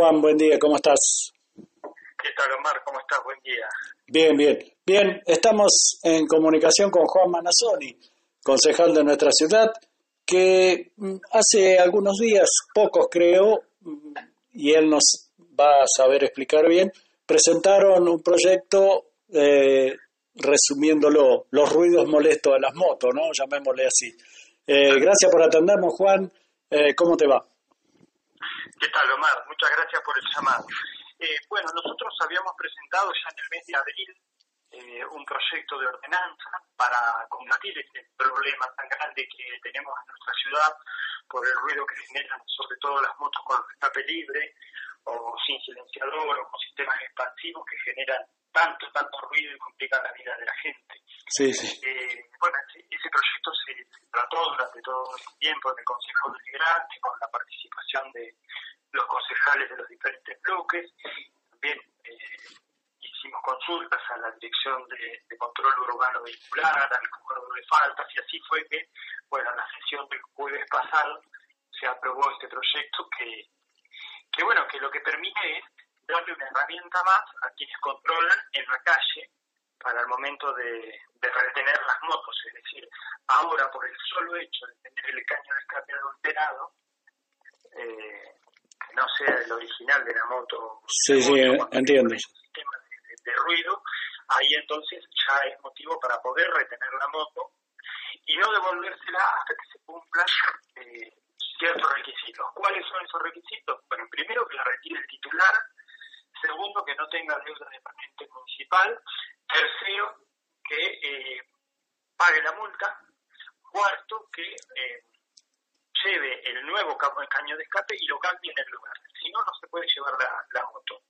Juan, buen día, ¿cómo estás? ¿Qué tal Omar? ¿Cómo estás? Buen día. Bien, bien. Bien, estamos en comunicación con Juan Manazoni, concejal de nuestra ciudad, que mm, hace algunos días, pocos creo, mm, y él nos va a saber explicar bien, presentaron un proyecto eh, resumiéndolo, los ruidos molestos de las motos, ¿no? Llamémosle así. Eh, gracias por atendernos, Juan. Eh, ¿Cómo te va? ¿Qué tal, Omar? Muchas gracias por el llamado. Eh, bueno, nosotros habíamos presentado ya en el mes de abril eh, un proyecto de ordenanza para combatir este problema tan grande que tenemos en nuestra ciudad por el ruido que generan sobre todo las motos con escape libre o sin silenciador o con sistemas expansivos que generan tanto, tanto ruido y complican la vida de la gente. Sí, sí. Eh, bueno, ese, proyecto se, trató durante todo el tiempo en el Consejo Deliberante con la participación de los concejales de los diferentes bloques. También eh, hicimos consultas a la Dirección de, Control Urbano Vehicular, al juzgado de faltas, y así fue que, bueno, en la sesión del jueves pasado se aprobó este proyecto que, que bueno, que lo que permite es darle una herramienta más a quienes controlan en la calle para el momento de, retener las motos. Es decir, ahora por el solo hecho de tener el caño de escape adulterado, eh, no sea el original de la moto, sí, sí, entiendo. sistema de, ruido, ahí entonces ya es motivo para poder retener la moto y no devolvérsela hasta que se cumplan eh, ciertos requisitos. ¿Cuáles son esos requisitos? Bueno, primero que la retire el titular, segundo que no tenga deuda de patente municipal, tercero que eh, pague la multa, cuarto que eh, lleve el nuevo caño de escape y lo cambie en el lugar. Si no, no se puede llevar la, moto.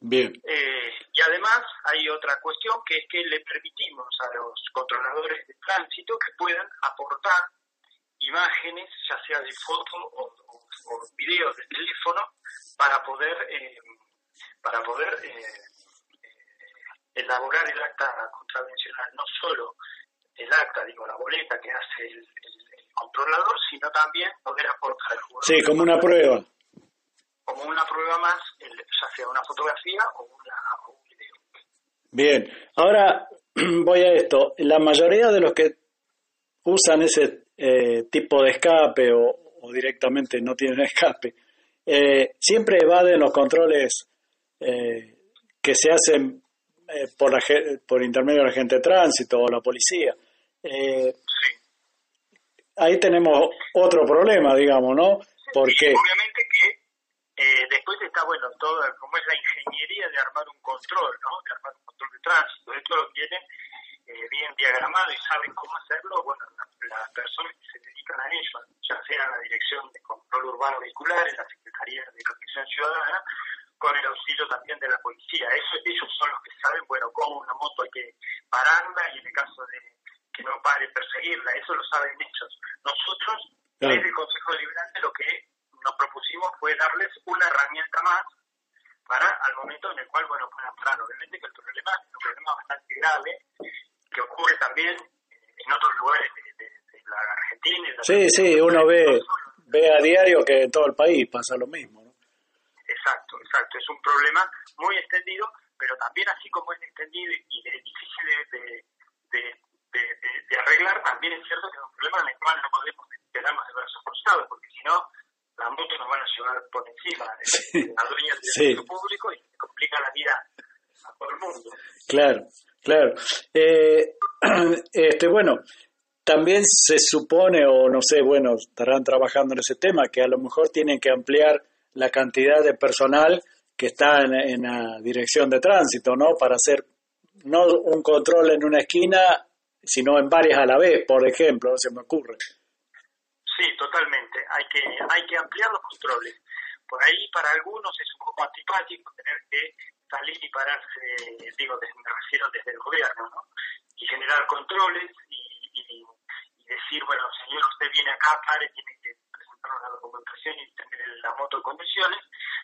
Bien. Eh, y además hay otra cuestión que es que le permitimos a los controladores de tránsito que puedan aportar imágenes, ya sea de foto o, o, videos de teléfono, para poder eh, para poder eh, elaborar el acta contravencional, no solo el acta, digo, la boleta que hace el, controlador, sino también poder aportar el jugador. Sí, como una prueba. Como una prueba más, ya sea una fotografía o, una, un video. Bien, ahora voy a esto. La mayoría de los que usan ese eh, tipo de escape o, directamente no tienen escape, eh, siempre evaden los controles eh, que se hacen por, la, por intermedio de la gente de tránsito o la policía. Eh, ahí tenemos otro problema, digamos, ¿no? Porque... obviamente que eh, después está, bueno, todo como es la ingeniería de armar un control, ¿no? De armar un control de tránsito. Esto lo tienen bien diagramado y saben cómo hacerlo, bueno, las personas que se dedican a ello, ya sea la Dirección de Control Urbano Vehicular, en la Secretaría de Protección Ciudadana, con el auxilio también de la policía. Eso, ellos son los que saben, bueno, cómo una moto hay que pararla y en el caso de Eso lo saben ellos. Nosotros, desde el Consejo Deliberante, lo que nos propusimos fue darles una herramienta más para al momento en el cual, bueno, puedan parar. Obviamente que el problema es un problema bastante grave que ocurre también en otros lugares de, la Argentina. sí, sí, uno ve, ve a diario que en todo el país pasa lo mismo. Exacto, exacto. Es un problema muy extendido, pero también así como es extendido y difícil de, de, arreglar, también es cierto que es un problema en el cual no podemos quedarnos de brazos cruzados, porque si no, las motos nos van a llevar por encima de las dueñas del servicio público y complica la vida a todo el mundo. Claro, claro. Eh, este, bueno, también se supone, o no sé, bueno, estarán trabajando en ese tema, que a lo mejor tienen que ampliar la cantidad de personal que está en, la dirección de tránsito, ¿no? Para hacer no un control en una esquina, sino en varias a la vez, por ejemplo, se me ocurre. Sí, totalmente. Hay que, hay que ampliar los controles. Por ahí para algunos es un poco antipático tener que salir y pararse, digo, desde, me refiero desde el gobierno, ¿no? Y generar controles y, y, decir, bueno, señor, usted viene acá, pare, tiene que la documentación y tener la moto en condiciones.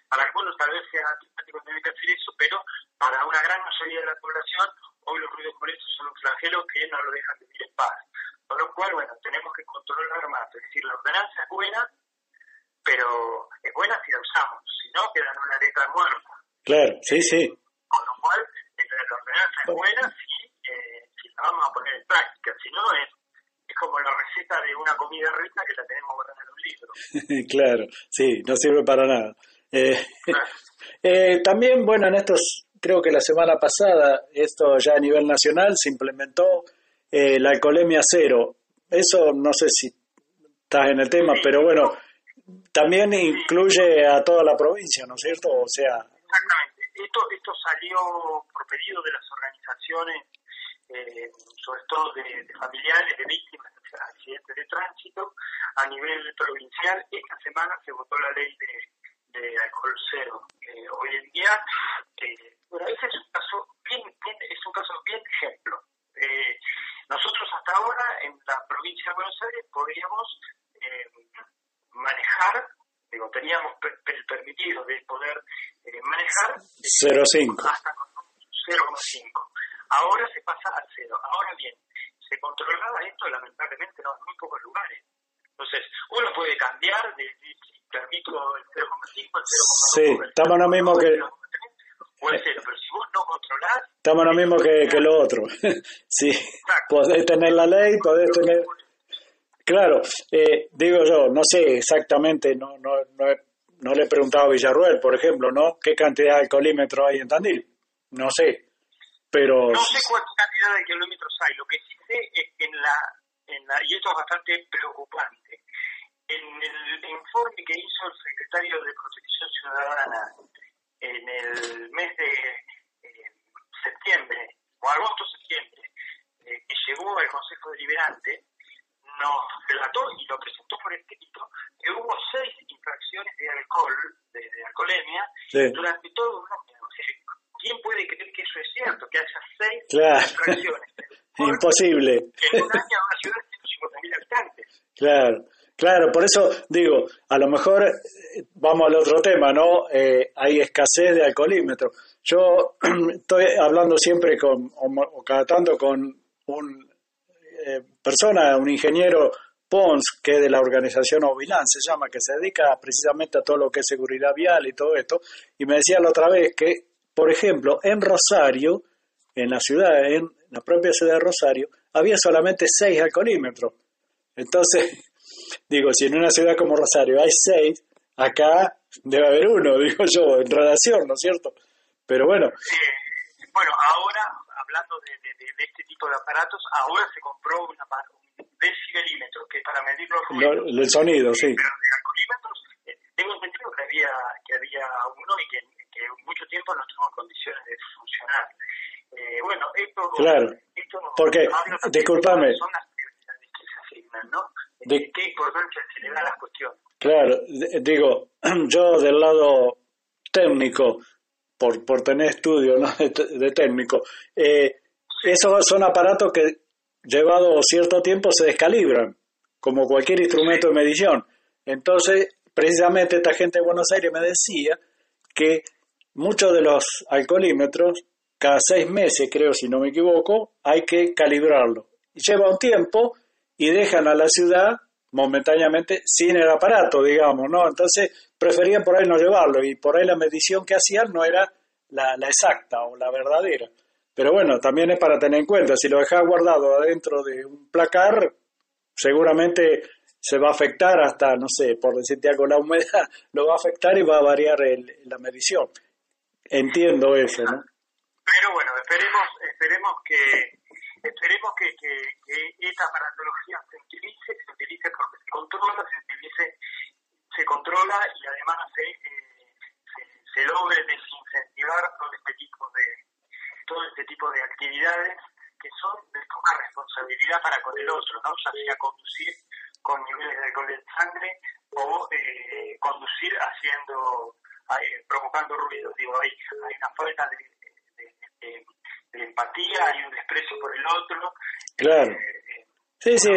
Para algunos tal vez sea antipático tener que hacer eso, pero para una gran mayoría de la población, hoy los ruidos molestos son un flagelo que no lo dejan vivir en paz. Con lo cual, bueno, tenemos que controlar más. Es decir, la ordenanza es buena, pero es buena si la usamos, si no, queda en una letra muerta. Claro, sí, sí. Con lo cual, la ordenanza es buena si, eh, si la vamos a poner en práctica, si no es es como la receta de una comida rica que la tenemos guardada en un libro. claro, sí, no sirve para nada. Eh, eh, también, bueno, en estos, creo que la semana pasada, esto ya a nivel nacional, se implementó eh, la alcoholemia cero. Eso no sé si estás en el tema, pero bueno, también incluye a toda la provincia, ¿no es cierto? O sea... Exactamente. Esto, salió por pedido de las organizaciones eh, sobre todo de, familiares de víctimas de accidentes de tránsito, a nivel provincial. Esta semana se votó la ley de, de alcohol cero. Eh, hoy en día, eh, bueno, ese es un caso bien, es un caso bien ejemplo. Eh, nosotros hasta ahora en la provincia de Buenos Aires podríamos manejar, digo, teníamos el permitido de poder manejar 0,5 hasta 0,5 Ahora se pasa al cero. Ahora bien, se controlaba esto lamentablemente no, en muy pocos lugares. Entonces, uno puede cambiar de, permito el 0,5 al 0,2. Sí, estamos lo mismo que... el cero, pero si vos no controlás... Estamos lo mismo que, que lo otro. sí, podés tener la ley, podés tener... Claro, eh, digo yo, no sé exactamente, no, no, no, no le he preguntado a Villarruel, por ejemplo, ¿no? ¿Qué cantidad de alcoholímetros hay en Tandil? No sé, pero... No sé cuánta cantidad de kilómetros hay, lo que sí sé es que en la, en la, y esto es bastante preocupante, en el informe que hizo el secretario de Protección Ciudadana en el mes de eh, septiembre, o agosto-septiembre, eh, que llegó al Consejo Deliberante, nos relató y lo presentó por escrito que hubo seis infracciones de alcohol, de, de alcoholemia, durante todo un año. ¿Quién puede creer que eso es cierto? Que haya seis claro. Imposible. En un año una ciudad de 150.000 habitantes. Claro. Claro, por eso digo, a lo mejor eh, vamos al otro tema, ¿no? Eh, hay escasez de alcoholímetros. Yo estoy hablando siempre con, o, cada con un eh, persona, un ingeniero Pons, que es de la organización Ovilán, se llama, que se dedica precisamente a todo lo que es seguridad vial y todo esto, y me decía la otra vez que por ejemplo, en Rosario, en la ciudad, en la propia ciudad de Rosario, había solamente seis alcoholímetros. Entonces, digo, si en una ciudad como Rosario hay seis, acá debe haber uno, digo yo, en relación, ¿no es cierto? Pero bueno. bueno, ahora, hablando de, este tipo de aparatos, ahora se compró un decibelímetro, que es para medir los ruidos. el sonido, sí. Pero de alcoholímetros, eh, tengo entendido que había, que había uno y que que mucho tiempo no tuvo condiciones de funcionar. Eh, bueno, esto, claro. esto porque, discúlpame. Son las prioridades que se asignan, ¿no? De, ¿Qué las cuestiones? Claro, digo, yo del lado técnico, por, por tener estudio ¿no? de, técnico, eh, esos son aparatos que llevado cierto tiempo se descalibran, como cualquier instrumento de medición. Entonces, precisamente esta gente de Buenos Aires me decía que muchos de los alcoholímetros, cada seis meses, creo, si no me equivoco, hay que calibrarlo. Lleva un tiempo y dejan a la ciudad momentáneamente sin el aparato, digamos, ¿no? Entonces preferían por ahí no llevarlo y por ahí la medición que hacían no era la, exacta o la verdadera. Pero bueno, también es para tener en cuenta, si lo dejas guardado adentro de un placar, seguramente se va a afectar hasta, no sé, por decirte algo, la humedad lo va a afectar y va a variar la medición. Entiendo eso, ¿no? Pero bueno, esperemos, esperemos que esperemos que, esta aparatología se utilice, se utilice porque se controla, se utilice, se controla y además se, eh, se, logre desincentivar todo este tipo de todo este tipo de actividades que son de poca responsabilidad para con el otro, ¿no? ya sea conducir con niveles de alcohol en sangre o eh, conducir haciendo provocando ruido. Digo, hay, hay una falta de, empatía, hay un desprecio por el otro. Claro. Eh, sí, sí.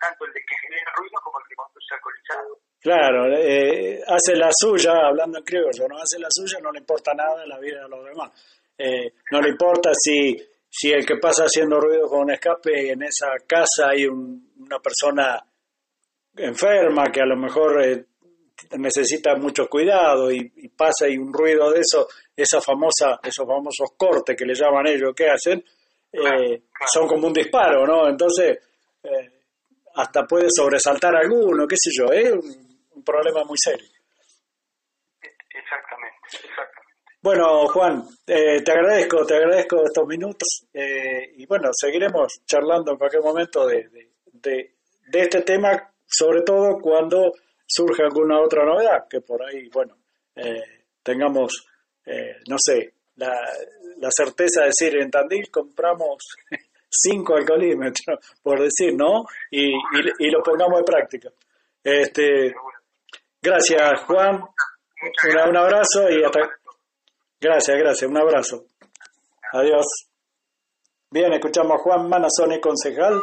Tanto el de que genera ruido como el que conduce alcoholizado. Claro, eh, hace la suya, hablando en criollo, no hace la suya, no le importa nada de la vida de los demás. Eh, no le importa si, si el que pasa haciendo ruido con un escape en esa casa hay una persona enferma, que a lo mejor eh, necesita mucho cuidado y, pasa y un ruido de eso, esa famosa, esos famosos cortes que le llaman ellos, ¿qué hacen? Eh, son como un disparo, ¿no? Entonces, eh, hasta puede sobresaltar alguno, qué sé yo, es un, problema muy serio. Exactamente, exactamente. Bueno, Juan, eh, te agradezco, te agradezco estos minutos y bueno, seguiremos charlando en cualquier momento de, de, de este tema, sobre todo cuando surge alguna otra novedad, que por ahí, bueno, eh, tengamos, eh, no sé, la, la, certeza de decir, en Tandil compramos cinco alcoholímetros, por decir, ¿no? Y, y, lo pongamos en práctica. Este, gracias, Juan. Un, abrazo y hasta... Gracias, gracias, un abrazo. Adiós. Bien, escuchamos a Juan Manazoni, concejal